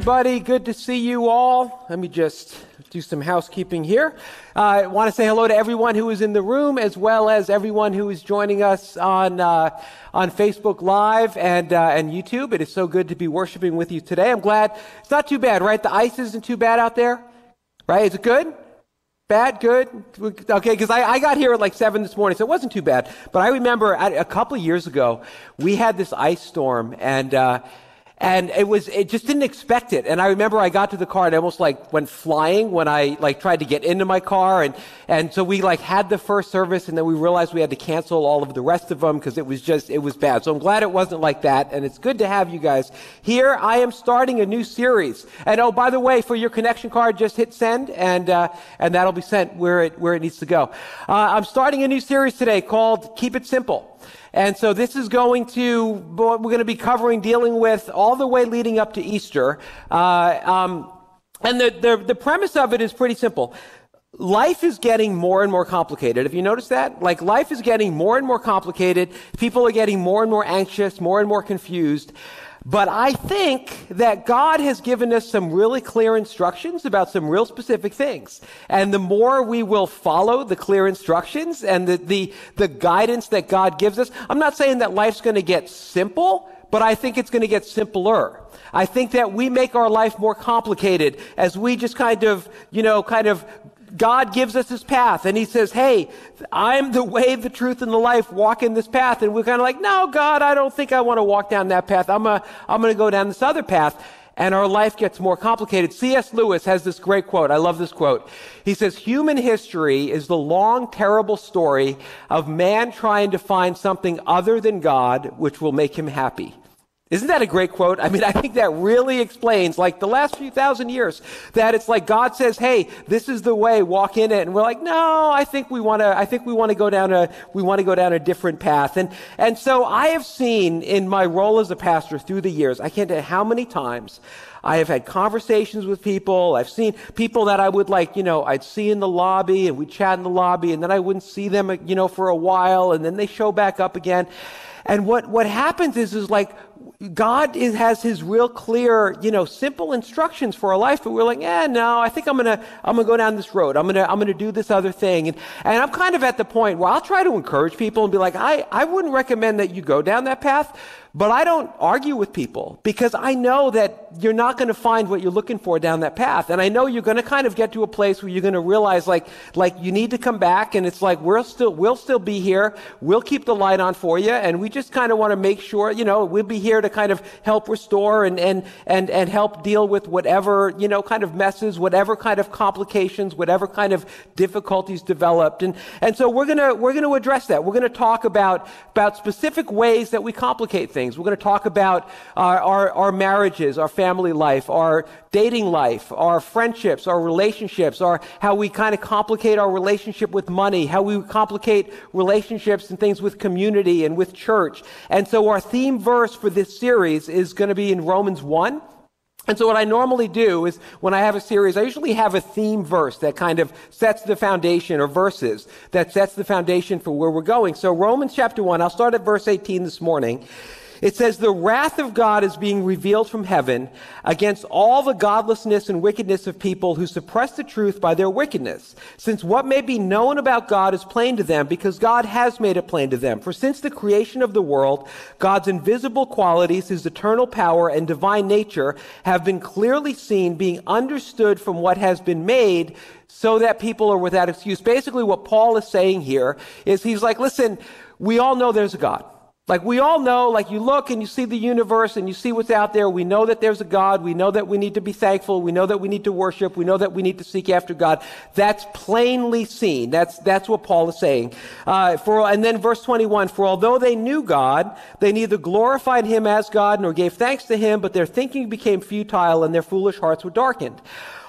everybody. Good to see you all. Let me just do some housekeeping here. Uh, I want to say hello to everyone who is in the room, as well as everyone who is joining us on uh, on Facebook Live and uh, and YouTube. It is so good to be worshiping with you today. I'm glad it's not too bad, right? The ice isn't too bad out there, right? Is it good? Bad, good, okay. Because I, I, got here at like seven this morning, so it wasn't too bad. But I remember a couple years ago, we had this ice storm, and uh, and it was, it just didn't expect it. And I remember I got to the car and I almost like went flying when I like tried to get into my car. And, and so we like had the first service and then we realized we had to cancel all of the rest of them because it was just, it was bad. So I'm glad it wasn't like that. And it's good to have you guys here. I am starting a new series. And oh, by the way, for your connection card, just hit send and, uh, and that'll be sent where it, where it needs to go. Uh, I'm starting a new series today called Keep It Simple. And so this is going to, we're going to be covering, dealing with all the way leading up to Easter. Uh, um, and the, the, the premise of it is pretty simple. Life is getting more and more complicated. Have you noticed that? Like life is getting more and more complicated. People are getting more and more anxious, more and more confused. But I think that God has given us some really clear instructions about some real specific things. And the more we will follow the clear instructions and the, the, the guidance that God gives us, I'm not saying that life's going to get simple, but I think it's going to get simpler. I think that we make our life more complicated as we just kind of, you know, kind of God gives us his path and he says, Hey, I'm the way, the truth, and the life. Walk in this path. And we're kind of like, No, God, I don't think I want to walk down that path. I'm, a, I'm going to go down this other path. And our life gets more complicated. C.S. Lewis has this great quote. I love this quote. He says, Human history is the long, terrible story of man trying to find something other than God which will make him happy. Isn't that a great quote? I mean, I think that really explains, like, the last few thousand years, that it's like God says, hey, this is the way, walk in it. And we're like, no, I think we want to, I think we want to go down a, we want to go down a different path. And, and so I have seen in my role as a pastor through the years, I can't tell you how many times I have had conversations with people. I've seen people that I would like, you know, I'd see in the lobby and we'd chat in the lobby and then I wouldn't see them, uh, you know, for a while and then they show back up again. And what, what happens is, is like, God is, has his real clear, you know, simple instructions for our life, but we're like, yeah, no, I think I'm gonna, I'm gonna go down this road. I'm gonna, I'm gonna do this other thing. And, and I'm kind of at the point where I'll try to encourage people and be like, I, I wouldn't recommend that you go down that path, but I don't argue with people because I know that you're not to find what you're looking for down that path. And I know you're to kind of get to a place where you're to realize like, like you need to come back and it's like, we're still, we'll still be here. We'll keep the light on for you. And we just kind of want to make sure, you know, we'll be here to kind of help restore and, and, and, and help deal with whatever, you know, kind of messes, whatever kind of complications, whatever kind of difficulties developed. And, and so we're going to, we're going to address that. We're going to talk about, about specific ways that we complicate things things. We're going to talk about our, our, our marriages, our family life, our dating life, our friendships, our relationships, our, how we kind of complicate our relationship with money, how we complicate relationships and things with community and with church. And so our theme verse for this series is going to be in Romans 1. And so what I normally do is when I have a series, I usually have a theme verse that kind of sets the foundation or verses that sets the foundation for where we're going. So Romans chapter 1, I'll start at verse 18 this morning. It says, The wrath of God is being revealed from heaven against all the godlessness and wickedness of people who suppress the truth by their wickedness, since what may be known about God is plain to them, because God has made it plain to them. For since the creation of the world, God's invisible qualities, his eternal power and divine nature, have been clearly seen, being understood from what has been made, so that people are without excuse. Basically, what Paul is saying here is he's like, listen, we all know there's a God. Like we all know, like you look and you see the universe and you see what's out there. We know that there's a God. We know that we need to be thankful. We know that we need to worship. We know that we need to seek after God. That's plainly seen. That's, that's what Paul is saying. Uh, for, and then verse 21, for although they knew God, they neither glorified him as God nor gave thanks to him, but their thinking became futile and their foolish hearts were darkened.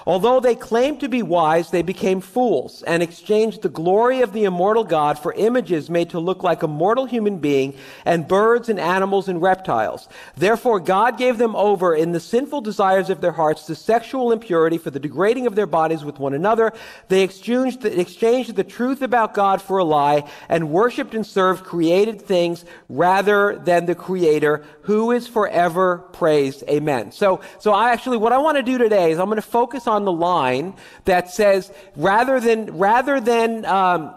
Although they claimed to be wise, they became fools and exchanged the glory of the immortal God for images made to look like a mortal human being and birds and animals and reptiles. Therefore, God gave them over in the sinful desires of their hearts to sexual impurity for the degrading of their bodies with one another. They exchanged the, exchanged the truth about God for a lie and worshiped and served created things rather than the Creator who is forever praised. Amen. So, so I actually, what I want to do today is I'm going to focus on the line that says, rather than, rather than, um,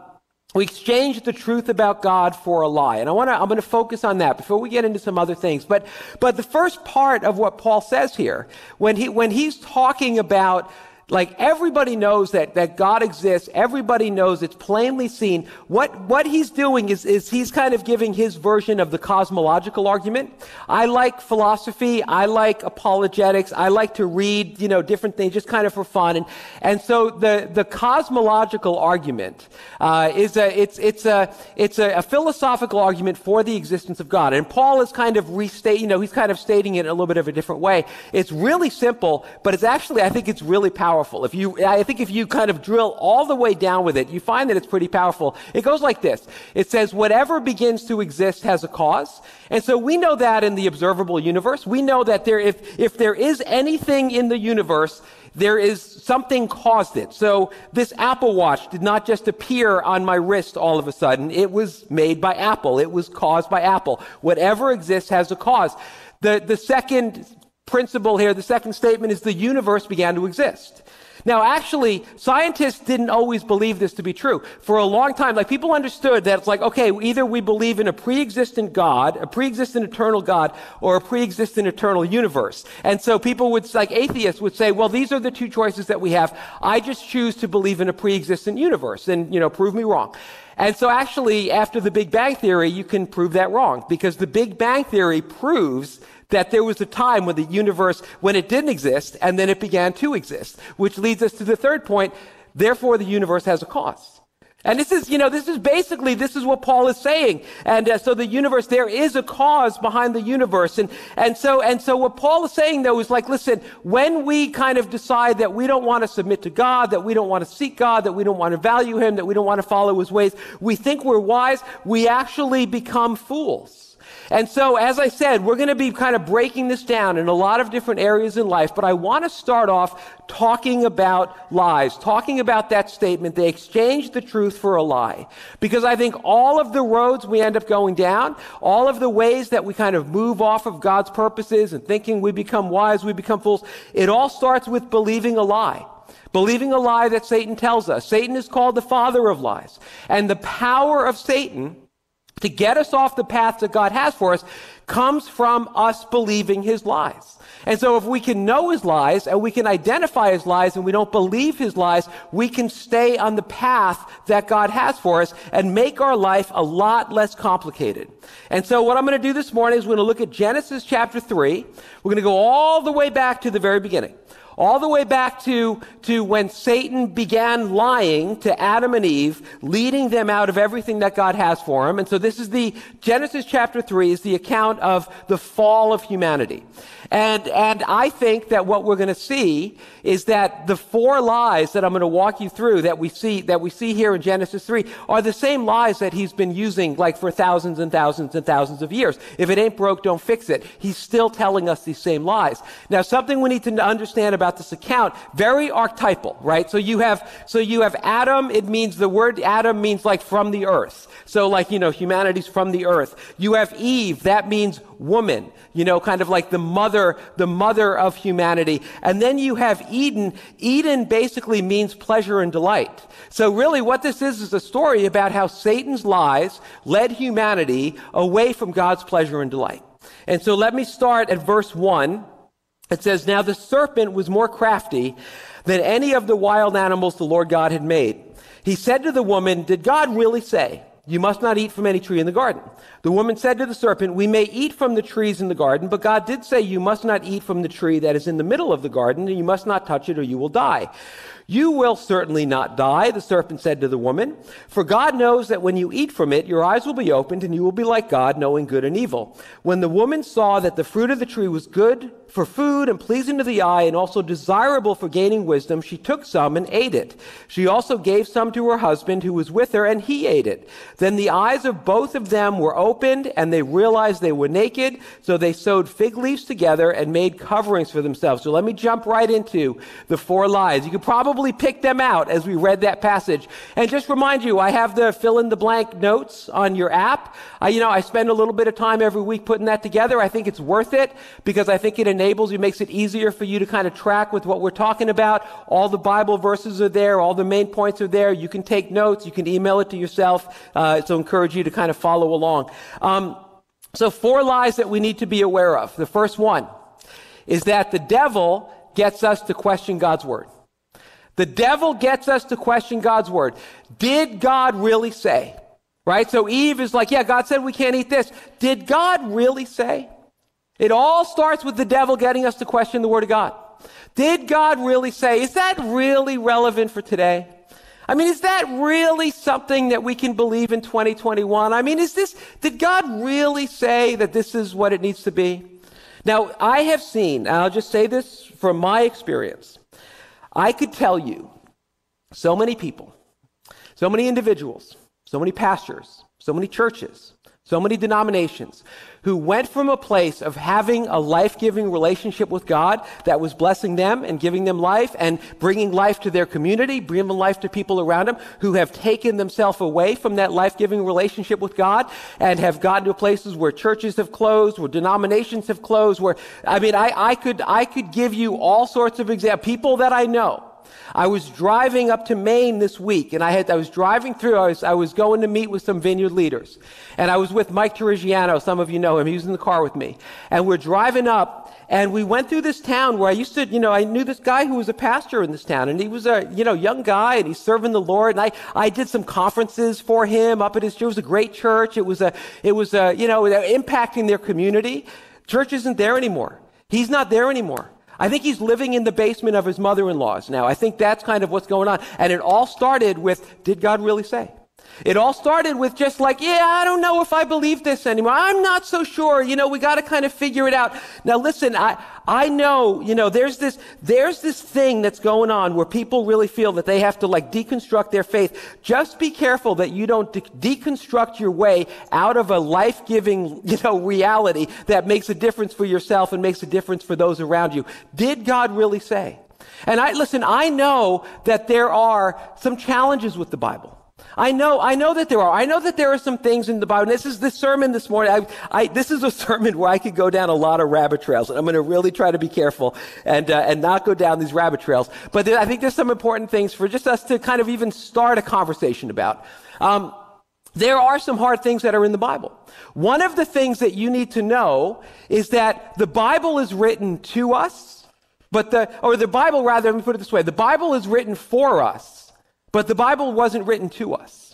we exchange the truth about God for a lie. And I want to, I'm going to focus on that before we get into some other things. But, but the first part of what Paul says here, when he, when he's talking about like everybody knows that, that God exists. Everybody knows it's plainly seen. What, what he's doing is, is he's kind of giving his version of the cosmological argument. I like philosophy. I like apologetics. I like to read, you know, different things just kind of for fun. And, and so the, the cosmological argument, uh, is a, it's, it's a, it's a, a philosophical argument for the existence of God. And Paul is kind of restate, you know, he's kind of stating it in a little bit of a different way. It's really simple, but it's actually, I think it's really powerful powerful. If you, I think if you kind of drill all the way down with it, you find that it's pretty powerful. It goes like this. It says, whatever begins to exist has a cause. And so we know that in the observable universe. We know that there, if, if there is anything in the universe, there is something caused it. So this Apple Watch did not just appear on my wrist all of a sudden. It was made by Apple. It was caused by Apple. Whatever exists has a cause. The, the second principle here, the second statement is the universe began to exist. Now, actually, scientists didn't always believe this to be true. For a long time, like people understood that it's like, okay, either we believe in a pre-existent God, a pre-existent eternal God, or a pre-existent eternal universe. And so people would, like atheists would say, well, these are the two choices that we have. I just choose to believe in a pre-existent universe. And, you know, prove me wrong. And so actually, after the Big Bang Theory, you can prove that wrong because the Big Bang Theory proves that there was a time when the universe, when it didn't exist, and then it began to exist, which leads us to the third point. Therefore, the universe has a cause. And this is, you know, this is basically, this is what Paul is saying. And uh, so the universe, there is a cause behind the universe. And, and so, and so what Paul is saying though is like, listen, when we kind of decide that we don't want to submit to God, that we don't want to seek God, that we don't want to value Him, that we don't want to follow His ways, we think we're wise, we actually become fools. And so, as I said, we're going to be kind of breaking this down in a lot of different areas in life, but I want to start off talking about lies, talking about that statement. They exchanged the truth for a lie. Because I think all of the roads we end up going down, all of the ways that we kind of move off of God's purposes and thinking we become wise, we become fools, it all starts with believing a lie. Believing a lie that Satan tells us. Satan is called the father of lies. And the power of Satan to get us off the path that God has for us comes from us believing his lies. And so if we can know his lies and we can identify his lies and we don't believe his lies, we can stay on the path that God has for us and make our life a lot less complicated. And so what I'm going to do this morning is we're going to look at Genesis chapter 3. We're going to go all the way back to the very beginning all the way back to, to when Satan began lying to Adam and Eve, leading them out of everything that God has for them. And so this is the Genesis chapter 3 is the account of the fall of humanity. And, and I think that what we're going to see is that the four lies that I'm going to walk you through that we see, that we see here in Genesis 3 are the same lies that he's been using like for thousands and thousands and thousands of years. If it ain't broke, don't fix it. He's still telling us these same lies. Now, something we need to understand about this account, very archetypal, right? So you have, so you have Adam, it means the word Adam means like from the earth. So like, you know, humanity's from the earth. You have Eve, that means woman, you know, kind of like the mother, the mother of humanity. And then you have Eden. Eden basically means pleasure and delight. So really what this is is a story about how Satan's lies led humanity away from God's pleasure and delight. And so let me start at verse one. It says, Now the serpent was more crafty than any of the wild animals the Lord God had made. He said to the woman, Did God really say, you must not eat from any tree in the garden. The woman said to the serpent, We may eat from the trees in the garden, but God did say, You must not eat from the tree that is in the middle of the garden, and you must not touch it or you will die. You will certainly not die, the serpent said to the woman, for God knows that when you eat from it, your eyes will be opened and you will be like God, knowing good and evil. When the woman saw that the fruit of the tree was good for food and pleasing to the eye and also desirable for gaining wisdom, she took some and ate it. She also gave some to her husband who was with her and he ate it. Then the eyes of both of them were opened and they realized they were naked. So they sewed fig leaves together and made coverings for themselves. So let me jump right into the four lies. You could probably pick them out as we read that passage. And just remind you, I have the fill in the blank notes on your app. I, you know, I spend a little bit of time every week putting that together. I think it's worth it because I think it enables you, makes it easier for you to kind of track with what we're talking about. All the Bible verses are there. All the main points are there. You can take notes. You can email it to yourself. Uh, so encourage you to kind of follow along. Um, so four lies that we need to be aware of. The first one is that the devil gets us to question God's word. The devil gets us to question God's word. Did God really say? Right? So Eve is like, yeah, God said we can't eat this. Did God really say? It all starts with the devil getting us to question the Word of God. Did God really say? Is that really relevant for today? I mean, is that really something that we can believe in 2021? I mean, is this, did God really say that this is what it needs to be? Now, I have seen, I'll just say this from my experience. I could tell you so many people, so many individuals, so many pastors, so many churches, so many denominations who went from a place of having a life giving relationship with God that was blessing them and giving them life and bringing life to their community, bringing life to people around them who have taken themselves away from that life giving relationship with God and have gotten to places where churches have closed, where denominations have closed, where, I mean, I, I could, I could give you all sorts of examples, people that I know I was driving up to Maine this week, and I had I was driving through. I was I was going to meet with some vineyard leaders, and I was with Mike Turigiano. Some of you know him. He was in the car with me, and we're driving up, and we went through this town where I used to, you know, I knew this guy who was a pastor in this town, and he was a you know young guy, and he's serving the Lord. And I I did some conferences for him up at his. Church. It was a great church. It was a it was a you know impacting their community. Church isn't there anymore. He's not there anymore. I think he's living in the basement of his mother in law's now. I think that's kind of what's going on. And it all started with Did God really say? It all started with just like, yeah, I don't know if I believe this anymore. I'm not so sure. You know, we got to kind of figure it out. Now listen, I, I know, you know, there's this, there's this thing that's going on where people really feel that they have to like deconstruct their faith. Just be careful that you don't de- deconstruct your way out of a life-giving, you know, reality that makes a difference for yourself and makes a difference for those around you. Did God really say? And I, listen, I know that there are some challenges with the Bible. I know, I know that there are. I know that there are some things in the Bible. This is the sermon this morning. I, I, this is a sermon where I could go down a lot of rabbit trails, and I'm going to really try to be careful and uh, and not go down these rabbit trails. But there, I think there's some important things for just us to kind of even start a conversation about. Um, there are some hard things that are in the Bible. One of the things that you need to know is that the Bible is written to us, but the or the Bible rather. Let me put it this way: the Bible is written for us but the Bible wasn't written to us.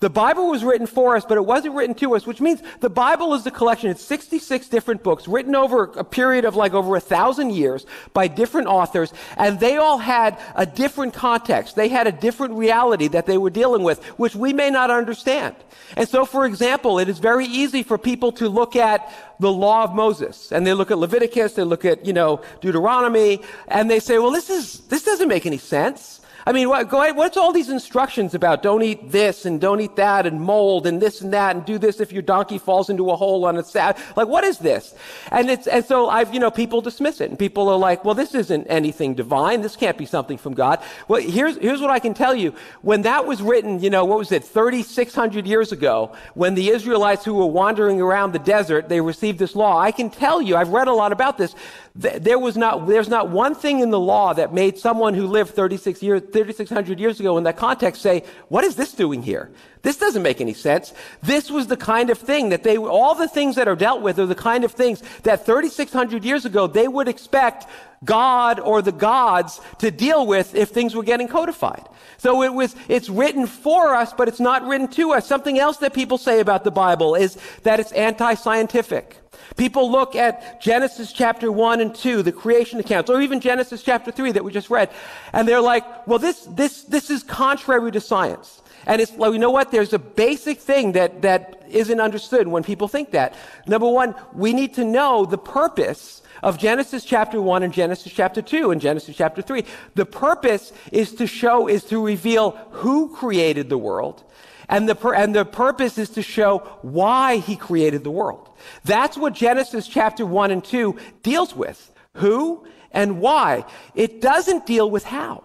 The Bible was written for us, but it wasn't written to us, which means the Bible is a collection. It's 66 different books written over a period of like over a thousand years by different authors, and they all had a different context. They had a different reality that they were dealing with, which we may not understand. And so, for example, it is very easy for people to look at the law of Moses, and they look at Leviticus, they look at, you know, Deuteronomy, and they say, well, this is, this doesn't make any sense. I mean, what, what's all these instructions about? Don't eat this and don't eat that and mold and this and that and do this if your donkey falls into a hole on its side. Like, what is this? And it's, and so I've, you know, people dismiss it and people are like, well, this isn't anything divine. This can't be something from God. Well, here's, here's what I can tell you. When that was written, you know, what was it, 3,600 years ago, when the Israelites who were wandering around the desert, they received this law. I can tell you, I've read a lot about this. There was not, there's not one thing in the law that made someone who lived 36 years, 3,600 years ago in that context say, what is this doing here? This doesn't make any sense. This was the kind of thing that they, all the things that are dealt with are the kind of things that 3,600 years ago they would expect God or the gods to deal with if things were getting codified. So it was, it's written for us, but it's not written to us. Something else that people say about the Bible is that it's anti-scientific. People look at Genesis chapter 1 and 2, the creation accounts, or even Genesis chapter 3 that we just read, and they're like, well, this, this, this is contrary to science. And it's like, you know what? There's a basic thing that, that isn't understood when people think that. Number one, we need to know the purpose of Genesis chapter 1 and Genesis chapter 2 and Genesis chapter 3. The purpose is to show, is to reveal who created the world. And the, and the purpose is to show why he created the world. That's what Genesis chapter 1 and 2 deals with. Who and why. It doesn't deal with how.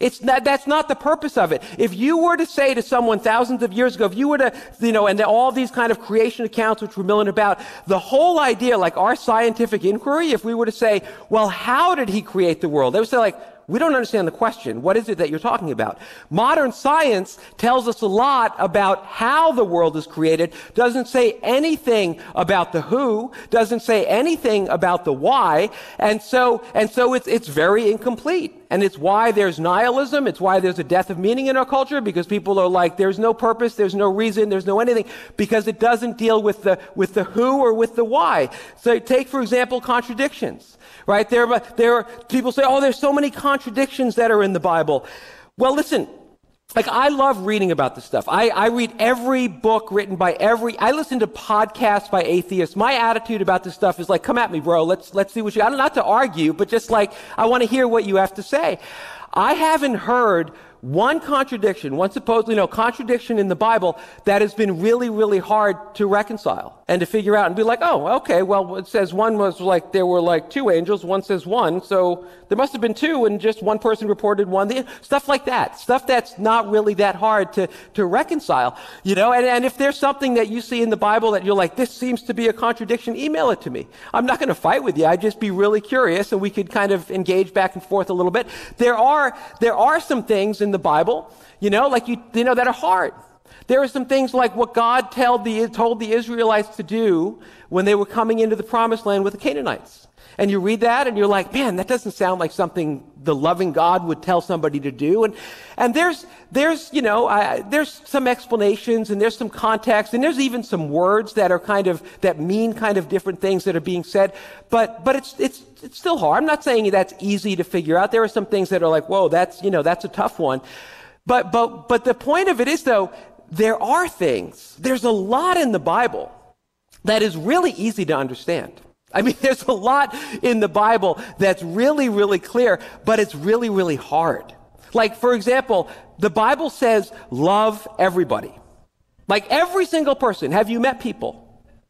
It's not, that's not the purpose of it. If you were to say to someone thousands of years ago, if you were to, you know, and all these kind of creation accounts which we're milling about, the whole idea, like our scientific inquiry, if we were to say, well, how did he create the world? They would say like, we don't understand the question. What is it that you're talking about? Modern science tells us a lot about how the world is created, doesn't say anything about the who, doesn't say anything about the why, and so, and so it's, it's very incomplete. And it's why there's nihilism. It's why there's a death of meaning in our culture because people are like, there's no purpose, there's no reason, there's no anything because it doesn't deal with the, with the who or with the why. So take, for example, contradictions, right? There, but there are, people say, oh, there's so many contradictions that are in the Bible. Well, listen, like I love reading about this stuff. I, I read every book written by every. I listen to podcasts by atheists. My attitude about this stuff is like, come at me, bro. Let's let's see what you. I'm not to argue, but just like I want to hear what you have to say. I haven't heard one contradiction, one supposedly no contradiction in the Bible that has been really, really hard to reconcile and to figure out and be like, oh, okay, well, it says one was like there were like two angels, one says one, so there must have been two, and just one person reported one. Stuff like that, stuff that's not really that hard to to reconcile, you know. And, and if there's something that you see in the Bible that you're like, this seems to be a contradiction, email it to me. I'm not going to fight with you. I'd just be really curious, and we could kind of engage back and forth a little bit. There are there are some things in the Bible, you know, like you, you know, that are hard. There are some things like what God told the, told the Israelites to do when they were coming into the promised land with the Canaanites. And you read that and you're like, man, that doesn't sound like something the loving God would tell somebody to do. And, and there's, there's, you know, there's some explanations and there's some context and there's even some words that are kind of, that mean kind of different things that are being said. But, but it's, it's, it's still hard. I'm not saying that's easy to figure out. There are some things that are like, whoa, that's, you know, that's a tough one. But, but, but the point of it is though, there are things, there's a lot in the Bible that is really easy to understand. I mean, there's a lot in the Bible that's really, really clear, but it's really, really hard. Like, for example, the Bible says, love everybody. Like every single person. Have you met people?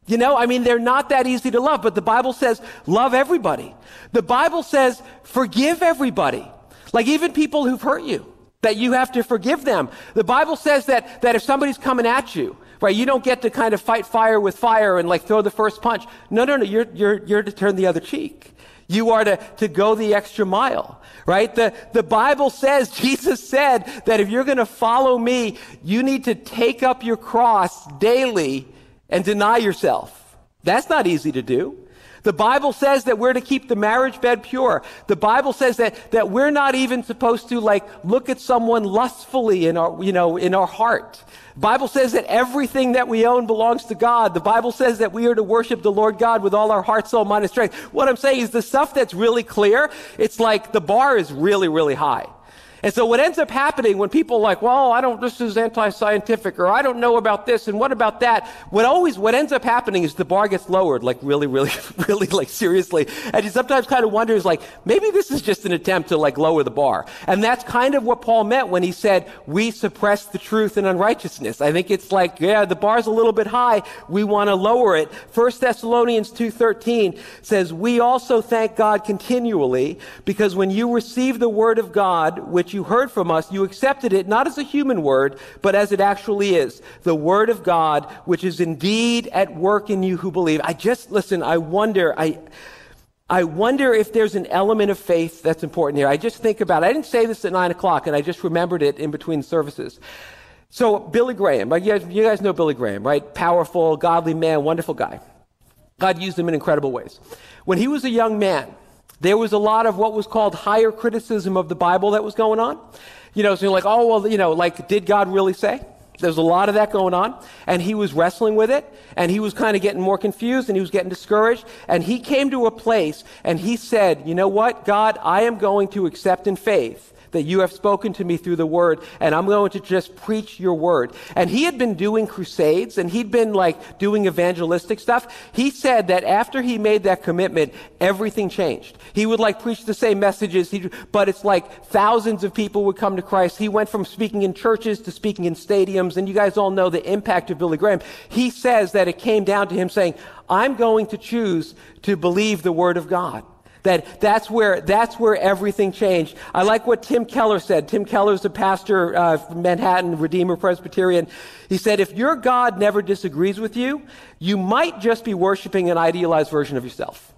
You know, I mean, they're not that easy to love, but the Bible says, love everybody. The Bible says, forgive everybody. Like even people who've hurt you, that you have to forgive them. The Bible says that, that if somebody's coming at you, right? You don't get to kind of fight fire with fire and like throw the first punch. No, no, no. You're, you're, you're to turn the other cheek. You are to, to go the extra mile, right? The, the Bible says, Jesus said that if you're going to follow me, you need to take up your cross daily and deny yourself. That's not easy to do. The Bible says that we're to keep the marriage bed pure. The Bible says that, that we're not even supposed to like look at someone lustfully in our, you know, in our heart. The Bible says that everything that we own belongs to God. The Bible says that we are to worship the Lord God with all our heart, soul, mind, and strength. What I'm saying is the stuff that's really clear, it's like the bar is really, really high. And so what ends up happening when people like, well, I don't, this is anti-scientific, or I don't know about this, and what about that? What always, what ends up happening is the bar gets lowered, like really, really, really, like seriously. And you sometimes kind of wonder, is like, maybe this is just an attempt to like lower the bar. And that's kind of what Paul meant when he said, we suppress the truth and unrighteousness. I think it's like, yeah, the bar's a little bit high. We want to lower it. First Thessalonians 2.13 says, we also thank God continually because when you receive the word of God, which you heard from us, you accepted it not as a human word, but as it actually is the word of God, which is indeed at work in you who believe. I just, listen, I wonder, I, I wonder if there's an element of faith that's important here. I just think about it. I didn't say this at nine o'clock, and I just remembered it in between services. So, Billy Graham, you guys, you guys know Billy Graham, right? Powerful, godly man, wonderful guy. God used him in incredible ways. When he was a young man, there was a lot of what was called higher criticism of the Bible that was going on. You know, so like, oh, well, you know, like, did God really say? There's a lot of that going on. And he was wrestling with it. And he was kind of getting more confused and he was getting discouraged. And he came to a place and he said, You know what, God, I am going to accept in faith that you have spoken to me through the word, and I'm going to just preach your word. And he had been doing crusades and he'd been like doing evangelistic stuff. He said that after he made that commitment, everything changed. He would like preach the same messages, but it's like thousands of people would come to Christ. He went from speaking in churches to speaking in stadiums, and you guys all know the impact of Billy Graham. He says that it came down to him saying, I'm going to choose to believe the word of God. That that's where, that's where everything changed. I like what Tim Keller said. Tim Keller is a pastor uh, from Manhattan, Redeemer Presbyterian. He said, if your God never disagrees with you, you might just be worshiping an idealized version of yourself.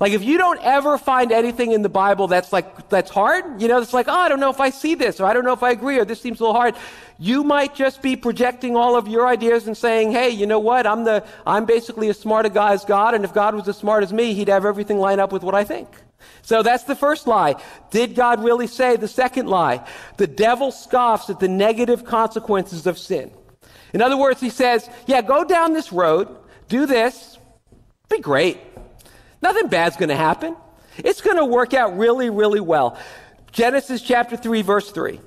Like if you don't ever find anything in the Bible that's like that's hard, you know, it's like, oh, I don't know if I see this, or I don't know if I agree, or this seems a little hard. You might just be projecting all of your ideas and saying, hey, you know what? I'm the I'm basically as smart a guy as God, and if God was as smart as me, he'd have everything line up with what I think. So that's the first lie. Did God really say? The second lie. The devil scoffs at the negative consequences of sin. In other words, he says, yeah, go down this road, do this, be great. Nothing bad's going to happen. It's going to work out really, really well. Genesis chapter 3, verse 3.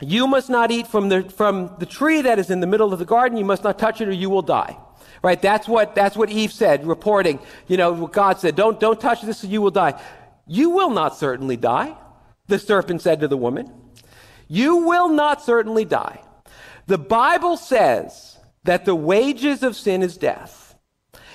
You must not eat from the, from the tree that is in the middle of the garden. You must not touch it or you will die. Right? That's what, that's what Eve said, reporting, you know, what God said. Don't, don't touch this or you will die. You will not certainly die, the serpent said to the woman. You will not certainly die. The Bible says that the wages of sin is death.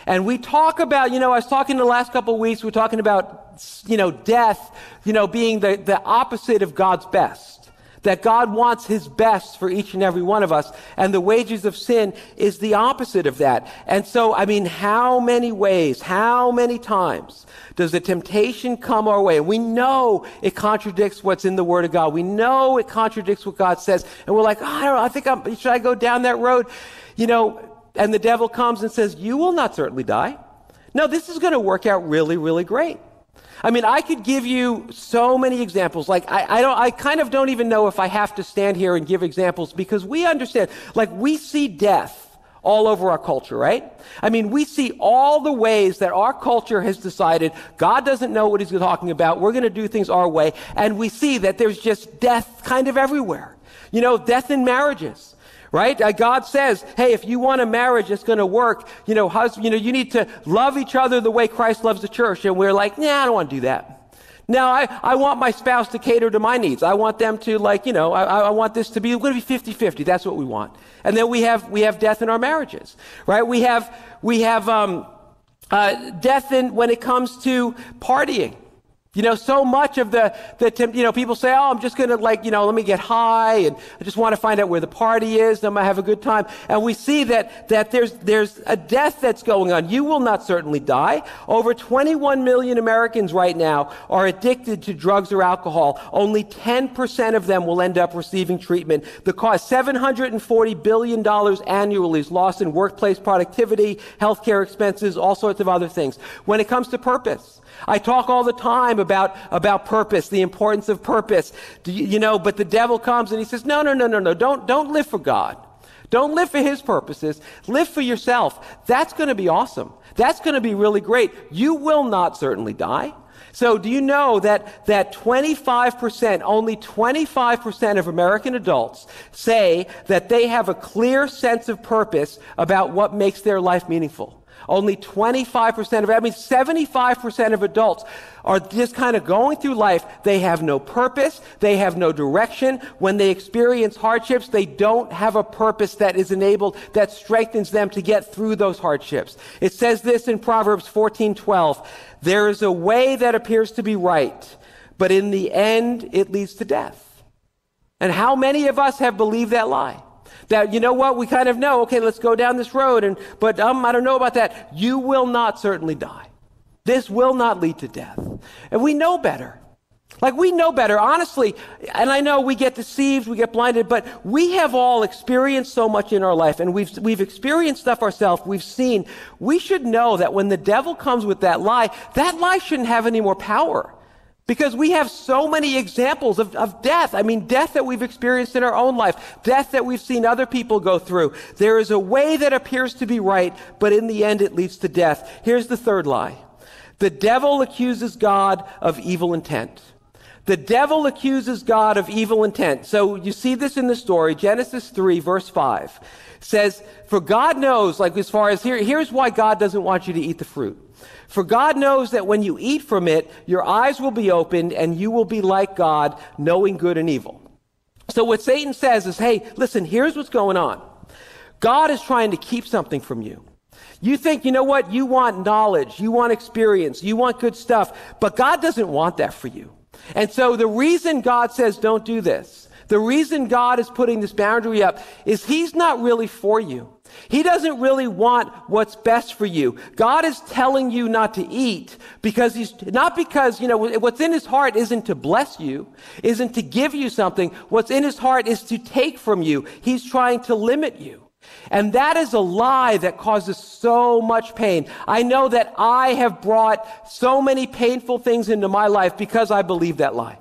And we talk about, you know, I was talking in the last couple of weeks, we are talking about, you know, death, you know, being the, the opposite of God's best. That God wants his best for each and every one of us. And the wages of sin is the opposite of that. And so, I mean, how many ways, how many times does the temptation come our way? And we know it contradicts what's in the Word of God. We know it contradicts what God says. And we're like, oh, I don't know, I think I'm, should I go down that road? You know, and the devil comes and says, You will not certainly die. No, this is going to work out really, really great. I mean, I could give you so many examples. Like, I, I, don't, I kind of don't even know if I have to stand here and give examples because we understand, like, we see death all over our culture, right? I mean, we see all the ways that our culture has decided God doesn't know what he's talking about. We're going to do things our way. And we see that there's just death kind of everywhere. You know, death in marriages right? Uh, God says, hey, if you want a marriage that's going to work, you know, husband, you know, you need to love each other the way Christ loves the church. And we're like, nah, I don't want to do that. Now, I, I want my spouse to cater to my needs. I want them to, like, you know, I, I want this to be, going to be 50 50. That's what we want. And then we have, we have death in our marriages, right? We have, we have, um, uh, death in, when it comes to partying. You know, so much of the, the you know, people say, oh, I'm just going to like, you know, let me get high and I just want to find out where the party is. And I'm going to have a good time. And we see that, that there's, there's a death that's going on. You will not certainly die. Over 21 million Americans right now are addicted to drugs or alcohol. Only 10% of them will end up receiving treatment. The cost, $740 billion annually is lost in workplace productivity, healthcare expenses, all sorts of other things. When it comes to purpose, I talk all the time about, about purpose, the importance of purpose. You, you know, but the devil comes and he says, no, no, no, no, no, don't, don't live for God. Don't live for his purposes. Live for yourself. That's going to be awesome. That's going to be really great. You will not certainly die. So do you know that, that 25%, only 25% of American adults say that they have a clear sense of purpose about what makes their life meaningful? Only 25% of, I mean, 75% of adults are just kind of going through life. They have no purpose. They have no direction. When they experience hardships, they don't have a purpose that is enabled, that strengthens them to get through those hardships. It says this in Proverbs 14:12. There is a way that appears to be right, but in the end, it leads to death. And how many of us have believed that lie? That, you know what, we kind of know, okay, let's go down this road, and, but um, I don't know about that. You will not certainly die. This will not lead to death. And we know better. Like we know better, honestly. And I know we get deceived, we get blinded, but we have all experienced so much in our life and we've, we've experienced stuff ourselves. We've seen. We should know that when the devil comes with that lie, that lie shouldn't have any more power Because we have so many examples of, of death. I mean, death that we've experienced in our own life, death that we've seen other people go through. There is a way that appears to be right, but in the end it leads to death. Here's the third lie. The devil accuses God of evil intent. The devil accuses God of evil intent. So you see this in the story, Genesis 3, verse 5 says, For God knows, like as far as here, here's why God doesn't want you to eat the fruit. For God knows that when you eat from it, your eyes will be opened and you will be like God, knowing good and evil. So what Satan says is, hey, listen, here's what's going on. God is trying to keep something from you. You think, you know what? You want knowledge, you want experience, you want good stuff, but God doesn't want that for you. And so the reason God says don't do this the reason God is putting this boundary up is He's not really for you. He doesn't really want what's best for you. God is telling you not to eat because He's not because, you know, what's in His heart isn't to bless you, isn't to give you something. What's in His heart is to take from you. He's trying to limit you. And that is a lie that causes so much pain. I know that I have brought so many painful things into my life because I believe that lie.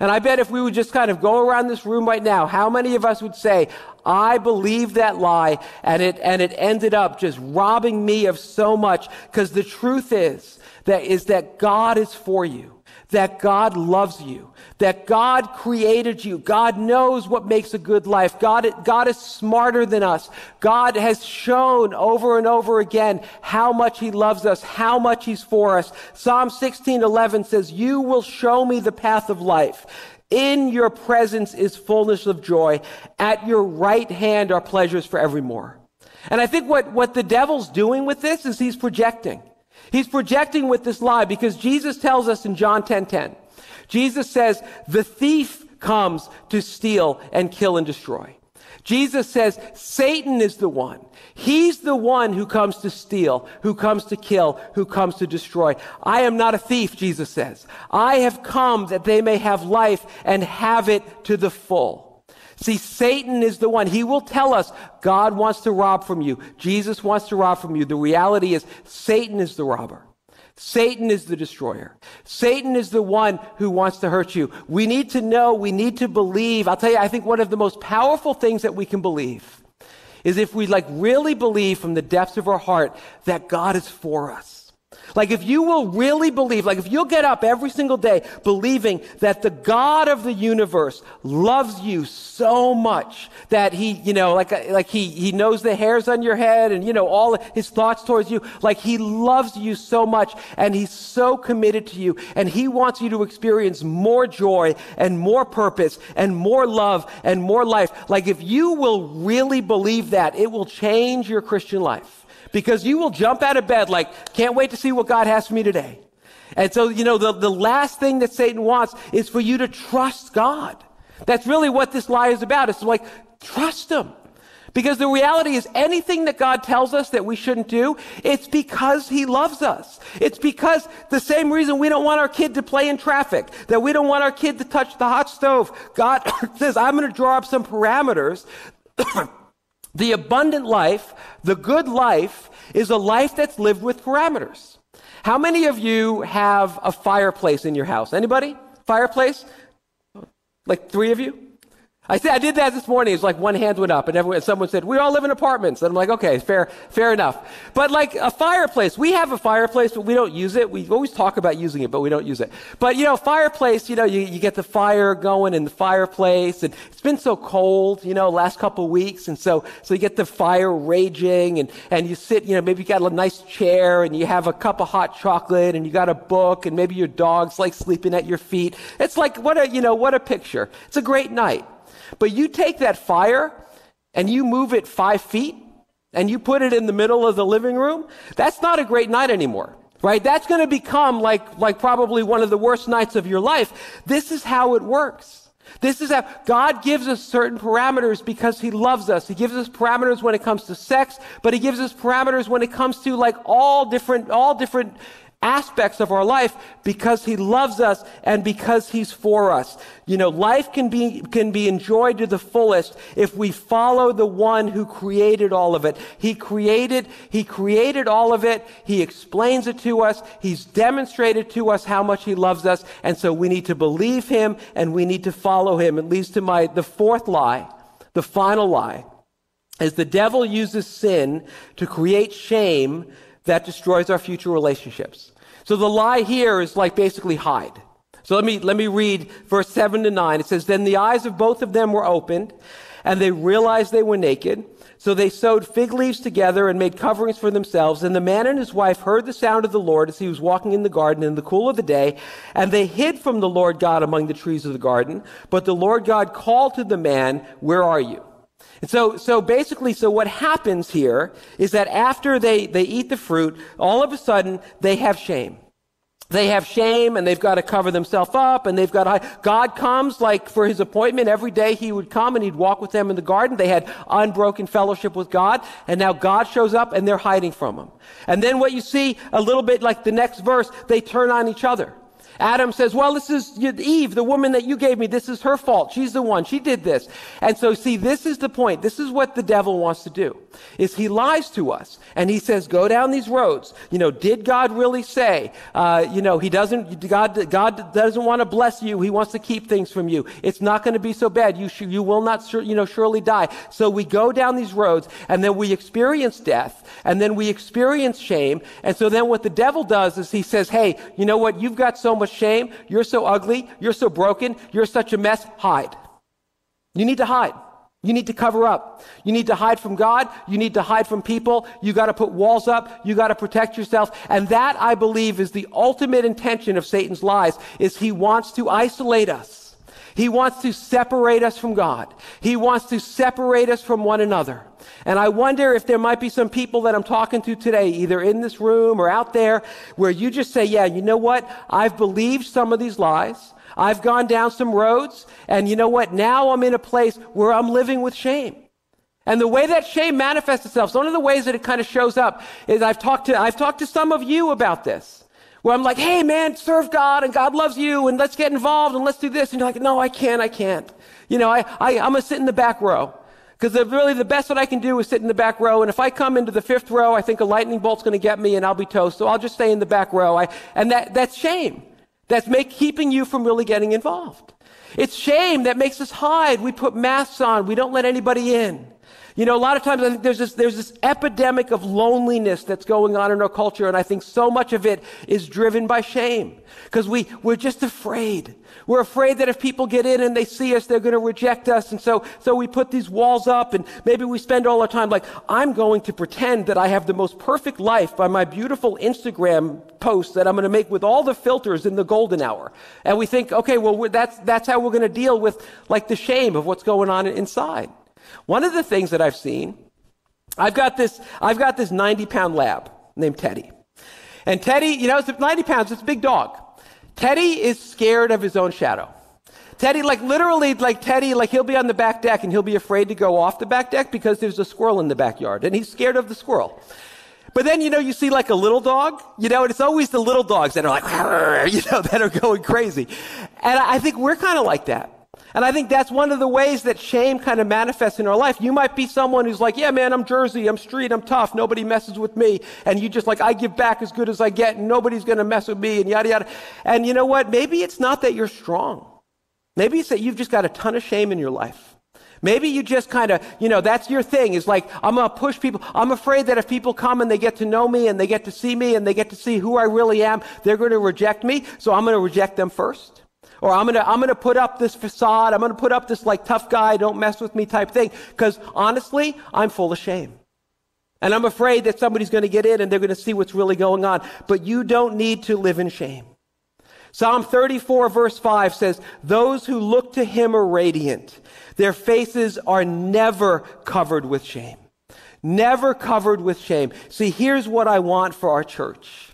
And I bet if we would just kind of go around this room right now, how many of us would say, I believe that lie and it, and it ended up just robbing me of so much. Because the truth is that is that God is for you that God loves you, that God created you. God knows what makes a good life. God, God is smarter than us. God has shown over and over again how much he loves us, how much he's for us. Psalm 16:11 says, "You will show me the path of life." In your presence is fullness of joy. At your right hand are pleasures for evermore. And I think what, what the devil's doing with this is he's projecting. He's projecting with this lie because Jesus tells us in John 10:10. 10, 10, Jesus says, "The thief comes to steal and kill and destroy." Jesus says, Satan is the one. He's the one who comes to steal, who comes to kill, who comes to destroy. I am not a thief, Jesus says. I have come that they may have life and have it to the full. See, Satan is the one. He will tell us God wants to rob from you. Jesus wants to rob from you. The reality is Satan is the robber. Satan is the destroyer. Satan is the one who wants to hurt you. We need to know, we need to believe. I'll tell you, I think one of the most powerful things that we can believe is if we like really believe from the depths of our heart that God is for us. Like if you will really believe, like if you'll get up every single day believing that the God of the universe loves you so much that he, you know, like, like he, he knows the hairs on your head and, you know, all his thoughts towards you, like he loves you so much and he's so committed to you and he wants you to experience more joy and more purpose and more love and more life. Like if you will really believe that, it will change your Christian life because you will jump out of bed like, can't wait to see what God has for me today. And so, you know, the, the last thing that Satan wants is for you to trust God. That's really what this lie is about. It's like, trust him. Because the reality is anything that God tells us that we shouldn't do, it's because he loves us. It's because the same reason we don't want our kid to play in traffic, that we don't want our kid to touch the hot stove. God says, I'm going to draw up some parameters The abundant life, the good life, is a life that's lived with parameters. How many of you have a fireplace in your house? Anybody? Fireplace? Like three of you? I said I did that this morning. It's like one hand went up, and everyone, someone said, "We all live in apartments." And I'm like, "Okay, fair, fair enough." But like a fireplace, we have a fireplace, but we don't use it. We always talk about using it, but we don't use it. But you know, fireplace, you know, you, you get the fire going in the fireplace, and it's been so cold, you know, last couple weeks, and so so you get the fire raging, and and you sit, you know, maybe you got a nice chair, and you have a cup of hot chocolate, and you got a book, and maybe your dog's like sleeping at your feet. It's like what a you know what a picture. It's a great night. But you take that fire and you move it five feet and you put it in the middle of the living room, that's not a great night anymore. Right? That's going to become like, like probably one of the worst nights of your life. This is how it works. This is how God gives us certain parameters because He loves us. He gives us parameters when it comes to sex, but He gives us parameters when it comes to like all different, all different aspects of our life because he loves us and because he's for us. You know, life can be, can be enjoyed to the fullest if we follow the one who created all of it. He created, he created all of it. He explains it to us. He's demonstrated to us how much he loves us. And so we need to believe him and we need to follow him. It leads to my, the fourth lie, the final lie is the devil uses sin to create shame that destroys our future relationships. So the lie here is like basically hide. So let me, let me read verse 7 to 9. It says, Then the eyes of both of them were opened, and they realized they were naked. So they sewed fig leaves together and made coverings for themselves. And the man and his wife heard the sound of the Lord as he was walking in the garden in the cool of the day. And they hid from the Lord God among the trees of the garden. But the Lord God called to the man, Where are you? And so, so basically, so what happens here is that after they, they eat the fruit, all of a sudden they have shame. They have shame and they've got to cover themselves up and they've got to, God comes like for his appointment every day he would come and he'd walk with them in the garden. They had unbroken fellowship with God and now God shows up and they're hiding from him. And then what you see a little bit like the next verse, they turn on each other. Adam says, well, this is Eve, the woman that you gave me. This is her fault. She's the one. She did this. And so see, this is the point. This is what the devil wants to do is he lies to us and he says, go down these roads. You know, did God really say, uh, you know, he doesn't, God, God doesn't want to bless you. He wants to keep things from you. It's not going to be so bad. You, sh- you will not, you know, surely die. So we go down these roads and then we experience death and then we experience shame. And so then what the devil does is he says, hey, you know what? You've got so much shame. You're so ugly. You're so broken. You're such a mess. Hide. You need to hide. You need to cover up. You need to hide from God. You need to hide from people. You got to put walls up. You got to protect yourself. And that, I believe, is the ultimate intention of Satan's lies, is he wants to isolate us. He wants to separate us from God. He wants to separate us from one another. And I wonder if there might be some people that I'm talking to today, either in this room or out there, where you just say, yeah, you know what? I've believed some of these lies. I've gone down some roads, and you know what? Now I'm in a place where I'm living with shame. And the way that shame manifests itself, one of the ways that it kind of shows up is I've talked to, I've talked to some of you about this. Where I'm like, hey man, serve God and God loves you and let's get involved and let's do this. And you're like, no, I can't, I can't. You know, I, I, I'm gonna sit in the back row. Because really the best that I can do is sit in the back row. And if I come into the fifth row, I think a lightning bolt's gonna get me and I'll be toast. So I'll just stay in the back row. I, and that, that's shame. That's make, keeping you from really getting involved. It's shame that makes us hide. We put masks on. We don't let anybody in. You know, a lot of times I think there's this, there's this epidemic of loneliness that's going on in our culture, and I think so much of it is driven by shame. Because we, we're just afraid. We're afraid that if people get in and they see us, they're going to reject us. And so, so we put these walls up and maybe we spend all our time like, I'm going to pretend that I have the most perfect life by my beautiful Instagram post that I'm going to make with all the filters in the golden hour. And we think, okay, well, that's, that's how we're going to deal with like the shame of what's going on inside. One of the things that I've seen, I've got this, I've got this 90 pound lab named Teddy. And Teddy, you know, it's 90 pounds, it's a big dog. Teddy is scared of his own shadow. Teddy, like literally, like Teddy, like he'll be on the back deck and he'll be afraid to go off the back deck because there's a squirrel in the backyard and he's scared of the squirrel. But then, you know, you see like a little dog, you know, and it's always the little dogs that are like, you know, that are going crazy. And I think we're kind of like that. And I think that's one of the ways that shame kind of manifests in our life. You might be someone who's like, yeah, man, I'm Jersey, I'm street, I'm tough, nobody messes with me. And you just like, I give back as good as I get, and nobody's going to mess with me, and yada, yada. And you know what? Maybe it's not that you're strong. Maybe it's that you've just got a ton of shame in your life. Maybe you just kind of, you know, that's your thing is like, I'm going to push people. I'm afraid that if people come and they get to know me and they get to see me and they get to see who I really am, they're going to reject me. So I'm going to reject them first. Or I'm gonna, I'm gonna put up this facade. I'm gonna put up this like tough guy, don't mess with me type thing. Because honestly, I'm full of shame. And I'm afraid that somebody's gonna get in and they're gonna see what's really going on. But you don't need to live in shame. Psalm 34 verse 5 says, those who look to him are radiant. Their faces are never covered with shame. Never covered with shame. See, here's what I want for our church.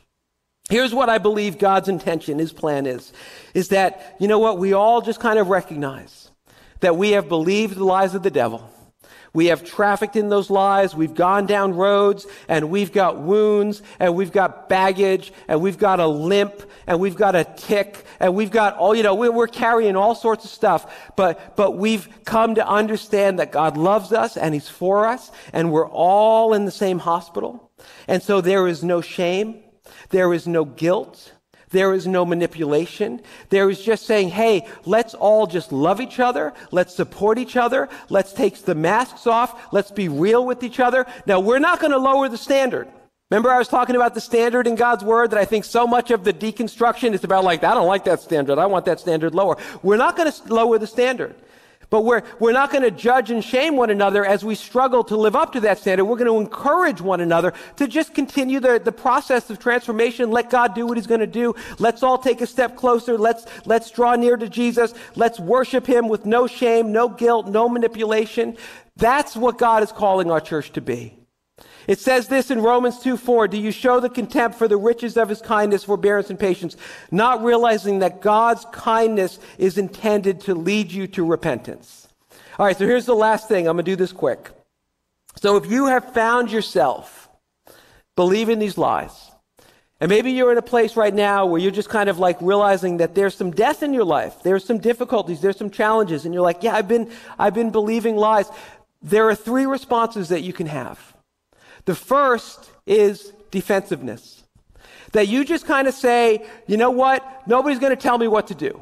Here's what I believe God's intention, his plan is, is that, you know what, we all just kind of recognize that we have believed the lies of the devil. We have trafficked in those lies. We've gone down roads and we've got wounds and we've got baggage and we've got a limp and we've got a tick and we've got all, you know, we're carrying all sorts of stuff. But, but we've come to understand that God loves us and He's for us and we're all in the same hospital. And so there is no shame. There is no guilt. There is no manipulation. There is just saying, hey, let's all just love each other. Let's support each other. Let's take the masks off. Let's be real with each other. Now, we're not going to lower the standard. Remember, I was talking about the standard in God's word that I think so much of the deconstruction is about like, I don't like that standard. I want that standard lower. We're not going to lower the standard. But we're, we're not going to judge and shame one another as we struggle to live up to that standard. We're going to encourage one another to just continue the, the process of transformation. Let God do what he's going to do. Let's all take a step closer. Let's, let's draw near to Jesus. Let's worship him with no shame, no guilt, no manipulation. That's what God is calling our church to be. It says this in Romans 2 4 Do you show the contempt for the riches of his kindness, forbearance, and patience, not realizing that God's kindness is intended to lead you to repentance? All right, so here's the last thing. I'm going to do this quick. So if you have found yourself believing these lies, and maybe you're in a place right now where you're just kind of like realizing that there's some death in your life. There's some difficulties. There's some challenges. And you're like, yeah, I've been, I've been believing lies. There are three responses that you can have. The first is defensiveness. That you just kind of say, you know what? Nobody's going to tell me what to do.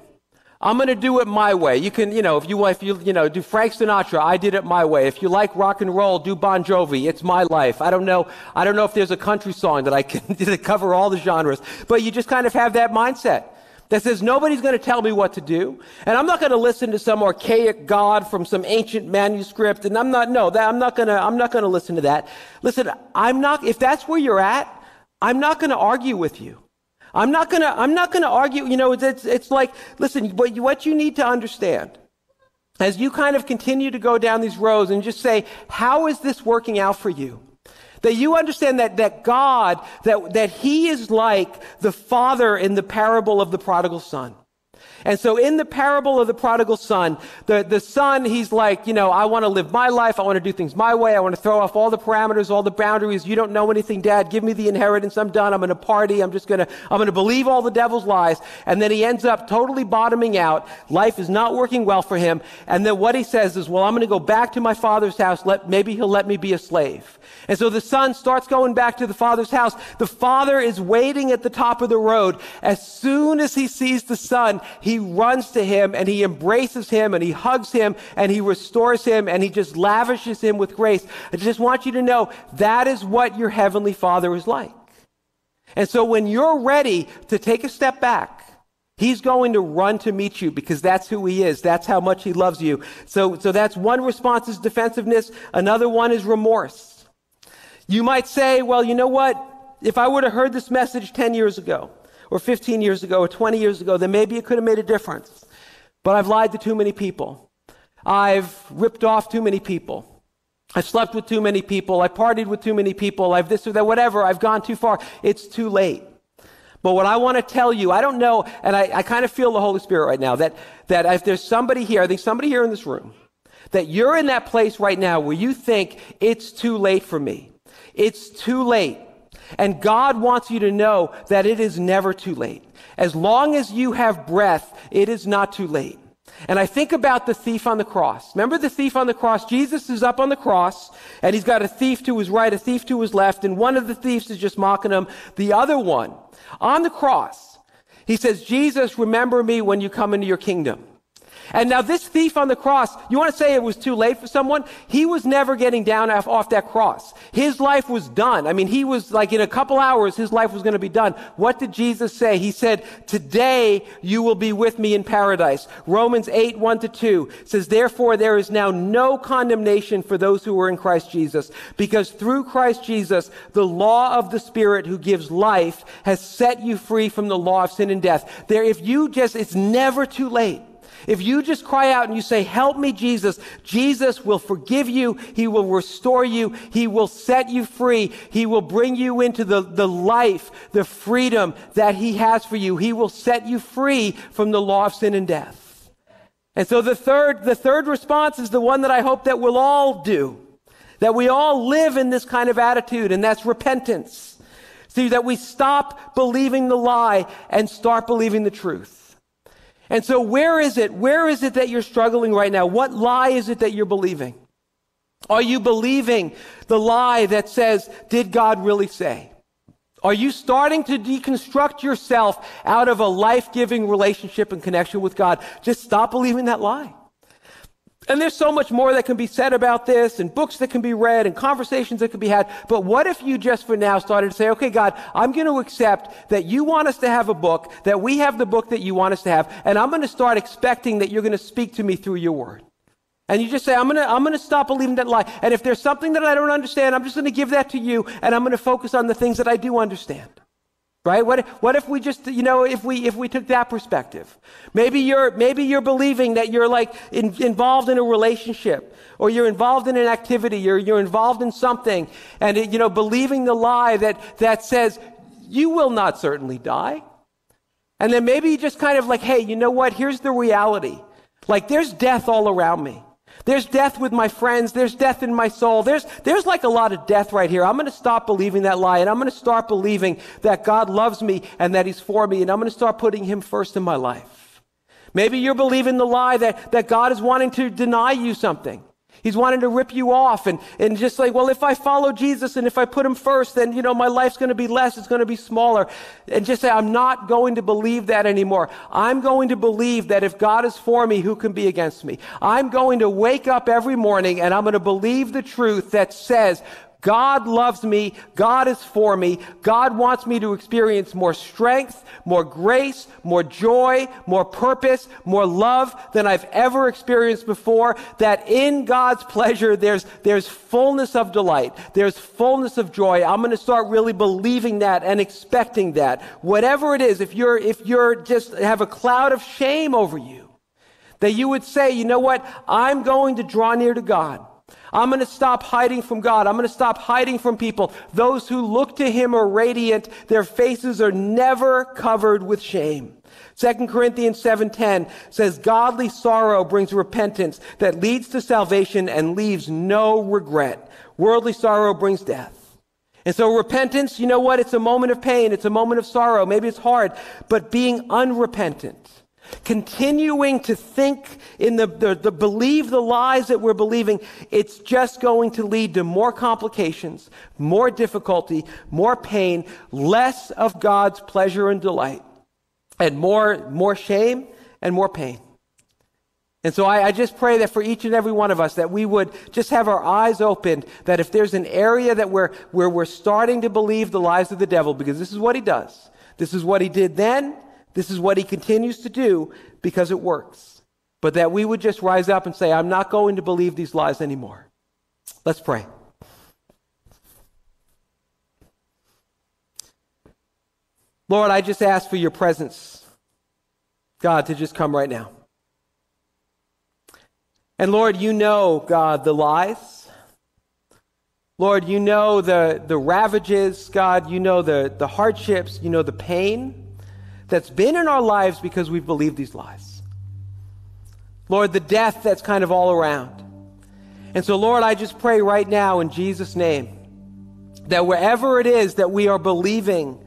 I'm going to do it my way. You can, you know, if you want if you, you know, do Frank Sinatra, I did it my way. If you like rock and roll, do Bon Jovi. It's my life. I don't know. I don't know if there's a country song that I can cover all the genres, but you just kind of have that mindset that says nobody's going to tell me what to do. And i'm not going to listen to some archaic god from some ancient manuscript and i'm not no that i'm not going to i'm not going to listen to that. Listen i'm not if that's where you're at i'm not going to argue with you. I'm not going to i'm not going to argue you know it's, it's like listen what you, what you need to understand as you kind of continue to go down these roads and just say how is this working out for you that you understand that, that God, that, that He is like the father in the parable of the prodigal son. And so in the parable of the prodigal son, the, the son, he's like, you know, I want to live my life. I want to do things my way. I want to throw off all the parameters, all the boundaries. You don't know anything, dad. Give me the inheritance. I'm done. I'm going to party. I'm just going to, I'm going to believe all the devil's lies. And then he ends up totally bottoming out. Life is not working well for him. And then what he says is, well, I'm going to go back to my father's house. Let, maybe he'll let me be a slave. And so the son starts going back to the father's house. The father is waiting at the top of the road. As soon as he sees the son, he runs to him and he embraces him and he hugs him and he restores him and he just lavishes him with grace. I just want you to know that is what your heavenly father is like. And so when you're ready to take a step back, He's going to run to meet you because that's who he is. That's how much he loves you. So, so that's one response is defensiveness. Another one is remorse. You might say, well, you know what? If I would have heard this message 10 years ago, or 15 years ago or 20 years ago, then maybe it could have made a difference. But I've lied to too many people. I've ripped off too many people. I've slept with too many people. I've partied with too many people. I've this or that, whatever. I've gone too far. It's too late. But what I want to tell you, I don't know, and I, I kind of feel the Holy Spirit right now, that, that if there's somebody here, I think somebody here in this room, that you're in that place right now where you think it's too late for me. It's too late. And God wants you to know that it is never too late. As long as you have breath, it is not too late. And I think about the thief on the cross. Remember the thief on the cross? Jesus is up on the cross, and he's got a thief to his right, a thief to his left, and one of the thieves is just mocking him. The other one, on the cross, he says, Jesus, remember me when you come into your kingdom. And now this thief on the cross, you want to say it was too late for someone? He was never getting down off that cross. His life was done. I mean, he was like in a couple hours, his life was going to be done. What did Jesus say? He said, today you will be with me in paradise. Romans 8, 1 to 2 says, therefore there is now no condemnation for those who are in Christ Jesus, because through Christ Jesus, the law of the Spirit who gives life has set you free from the law of sin and death. There, if you just, it's never too late. If you just cry out and you say, help me, Jesus, Jesus will forgive you. He will restore you. He will set you free. He will bring you into the, the life, the freedom that he has for you. He will set you free from the law of sin and death. And so the third, the third response is the one that I hope that we'll all do. That we all live in this kind of attitude, and that's repentance. See, that we stop believing the lie and start believing the truth. And so where is it? Where is it that you're struggling right now? What lie is it that you're believing? Are you believing the lie that says, did God really say? Are you starting to deconstruct yourself out of a life giving relationship and connection with God? Just stop believing that lie. And there's so much more that can be said about this, and books that can be read, and conversations that can be had. But what if you just for now started to say, okay, God, I'm going to accept that you want us to have a book, that we have the book that you want us to have, and I'm going to start expecting that you're going to speak to me through your word. And you just say, I'm going to, I'm going to stop believing that lie. And if there's something that I don't understand, I'm just going to give that to you and I'm going to focus on the things that I do understand. Right? What, what if we just, you know, if we, if we took that perspective? Maybe you're, maybe you're believing that you're like in, involved in a relationship or you're involved in an activity, you're, you're involved in something and, it, you know, believing the lie that, that says you will not certainly die. And then maybe you just kind of like, hey, you know what? Here's the reality. Like there's death all around me. There's death with my friends. There's death in my soul. There's, there's like a lot of death right here. I'm going to stop believing that lie and I'm going to start believing that God loves me and that He's for me and I'm going to start putting Him first in my life. Maybe you're believing the lie that, that God is wanting to deny you something. He's wanting to rip you off and, and just like, well, if I follow Jesus and if I put him first, then, you know, my life's going to be less. It's going to be smaller. And just say, I'm not going to believe that anymore. I'm going to believe that if God is for me, who can be against me? I'm going to wake up every morning and I'm going to believe the truth that says, God loves me. God is for me. God wants me to experience more strength, more grace, more joy, more purpose, more love than I've ever experienced before. That in God's pleasure, there's, there's fullness of delight. There's fullness of joy. I'm going to start really believing that and expecting that. Whatever it is, if you're, if you're just have a cloud of shame over you, that you would say, you know what? I'm going to draw near to God. I'm going to stop hiding from God. I'm going to stop hiding from people. Those who look to him are radiant. Their faces are never covered with shame. 2 Corinthians 7:10 says godly sorrow brings repentance that leads to salvation and leaves no regret. Worldly sorrow brings death. And so repentance, you know what? It's a moment of pain. It's a moment of sorrow. Maybe it's hard, but being unrepentant continuing to think in the, the, the, believe the lies that we're believing, it's just going to lead to more complications, more difficulty, more pain, less of God's pleasure and delight, and more, more shame and more pain. And so I, I, just pray that for each and every one of us that we would just have our eyes opened, that if there's an area that we're, where we're starting to believe the lies of the devil, because this is what he does. This is what he did then, this is what he continues to do because it works. But that we would just rise up and say, I'm not going to believe these lies anymore. Let's pray. Lord, I just ask for your presence, God, to just come right now. And Lord, you know, God, the lies. Lord, you know the, the ravages, God. You know the, the hardships. You know the pain that's been in our lives because we've believed these lies. Lord, the death that's kind of all around. And so, Lord, I just pray right now in Jesus' name that wherever it is that we are believing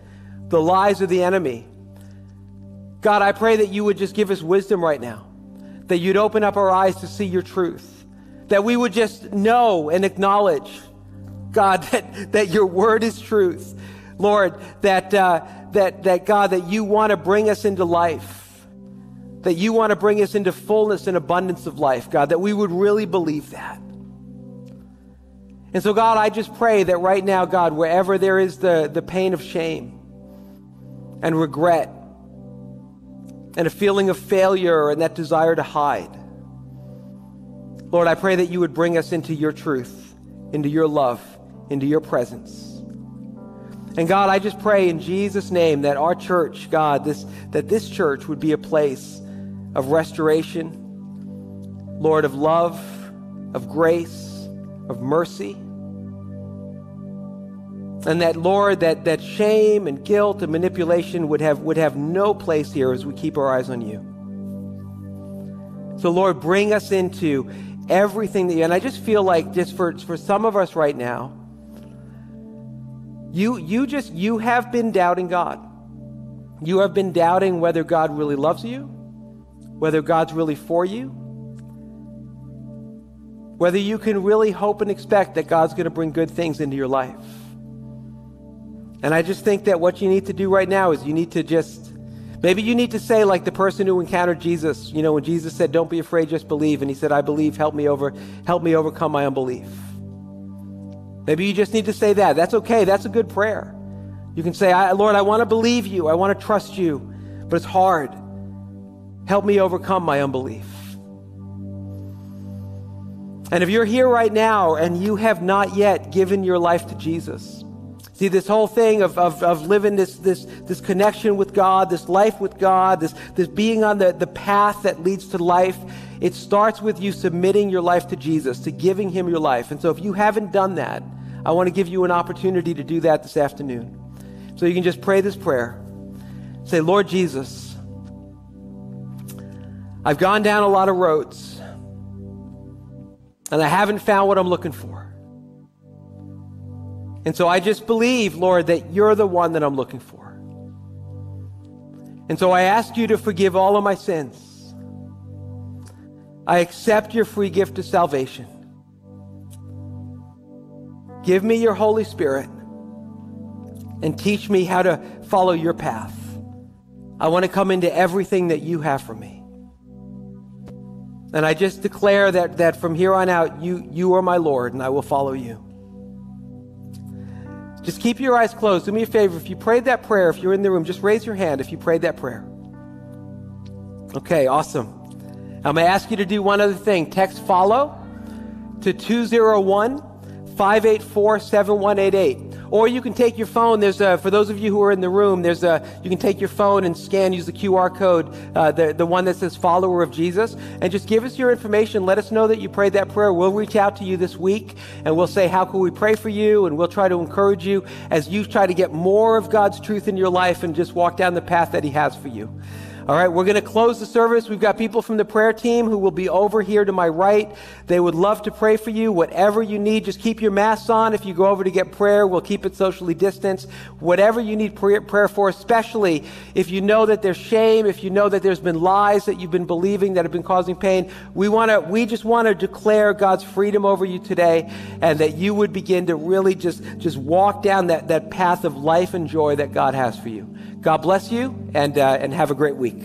the lies of the enemy, God, I pray that you would just give us wisdom right now, that you'd open up our eyes to see your truth, that we would just know and acknowledge, God, that, that your word is truth. Lord, that. Uh, that, that God, that you want to bring us into life, that you want to bring us into fullness and abundance of life, God, that we would really believe that. And so, God, I just pray that right now, God, wherever there is the, the pain of shame and regret and a feeling of failure and that desire to hide, Lord, I pray that you would bring us into your truth, into your love, into your presence. And God, I just pray in Jesus' name that our church, God, this, that this church would be a place of restoration, Lord, of love, of grace, of mercy. And that, Lord, that, that shame and guilt and manipulation would have, would have no place here as we keep our eyes on you. So, Lord, bring us into everything that you, and I just feel like just for, for some of us right now, you, you just, you have been doubting God. You have been doubting whether God really loves you, whether God's really for you, whether you can really hope and expect that God's going to bring good things into your life. And I just think that what you need to do right now is you need to just, maybe you need to say, like the person who encountered Jesus, you know, when Jesus said, Don't be afraid, just believe. And he said, I believe, help me over, help me overcome my unbelief. Maybe you just need to say that. That's okay. That's a good prayer. You can say, Lord, I want to believe you. I want to trust you, but it's hard. Help me overcome my unbelief. And if you're here right now and you have not yet given your life to Jesus, See, this whole thing of, of, of living this, this, this connection with God, this life with God, this, this being on the, the path that leads to life, it starts with you submitting your life to Jesus, to giving Him your life. And so if you haven't done that, I want to give you an opportunity to do that this afternoon. So you can just pray this prayer. Say, Lord Jesus, I've gone down a lot of roads, and I haven't found what I'm looking for. And so I just believe, Lord, that you're the one that I'm looking for. And so I ask you to forgive all of my sins. I accept your free gift of salvation. Give me your Holy Spirit and teach me how to follow your path. I want to come into everything that you have for me. And I just declare that, that from here on out, you, you are my Lord, and I will follow you. Just keep your eyes closed. Do me a favor. If you prayed that prayer, if you're in the room, just raise your hand if you prayed that prayer. Okay, awesome. I'm going to ask you to do one other thing. Text follow to 201 584 7188. Or you can take your phone. There's a, for those of you who are in the room, there's a, you can take your phone and scan, use the QR code, uh, the, the one that says follower of Jesus, and just give us your information. Let us know that you prayed that prayer. We'll reach out to you this week and we'll say, how can we pray for you? And we'll try to encourage you as you try to get more of God's truth in your life and just walk down the path that He has for you. All right, we're going to close the service. We've got people from the prayer team who will be over here to my right. They would love to pray for you. Whatever you need, just keep your masks on. If you go over to get prayer, we'll keep it socially distanced. Whatever you need prayer for, especially if you know that there's shame, if you know that there's been lies that you've been believing that have been causing pain, we want to, we just want to declare God's freedom over you today and that you would begin to really just, just walk down that, that path of life and joy that God has for you. God bless you and, uh, and have a great week.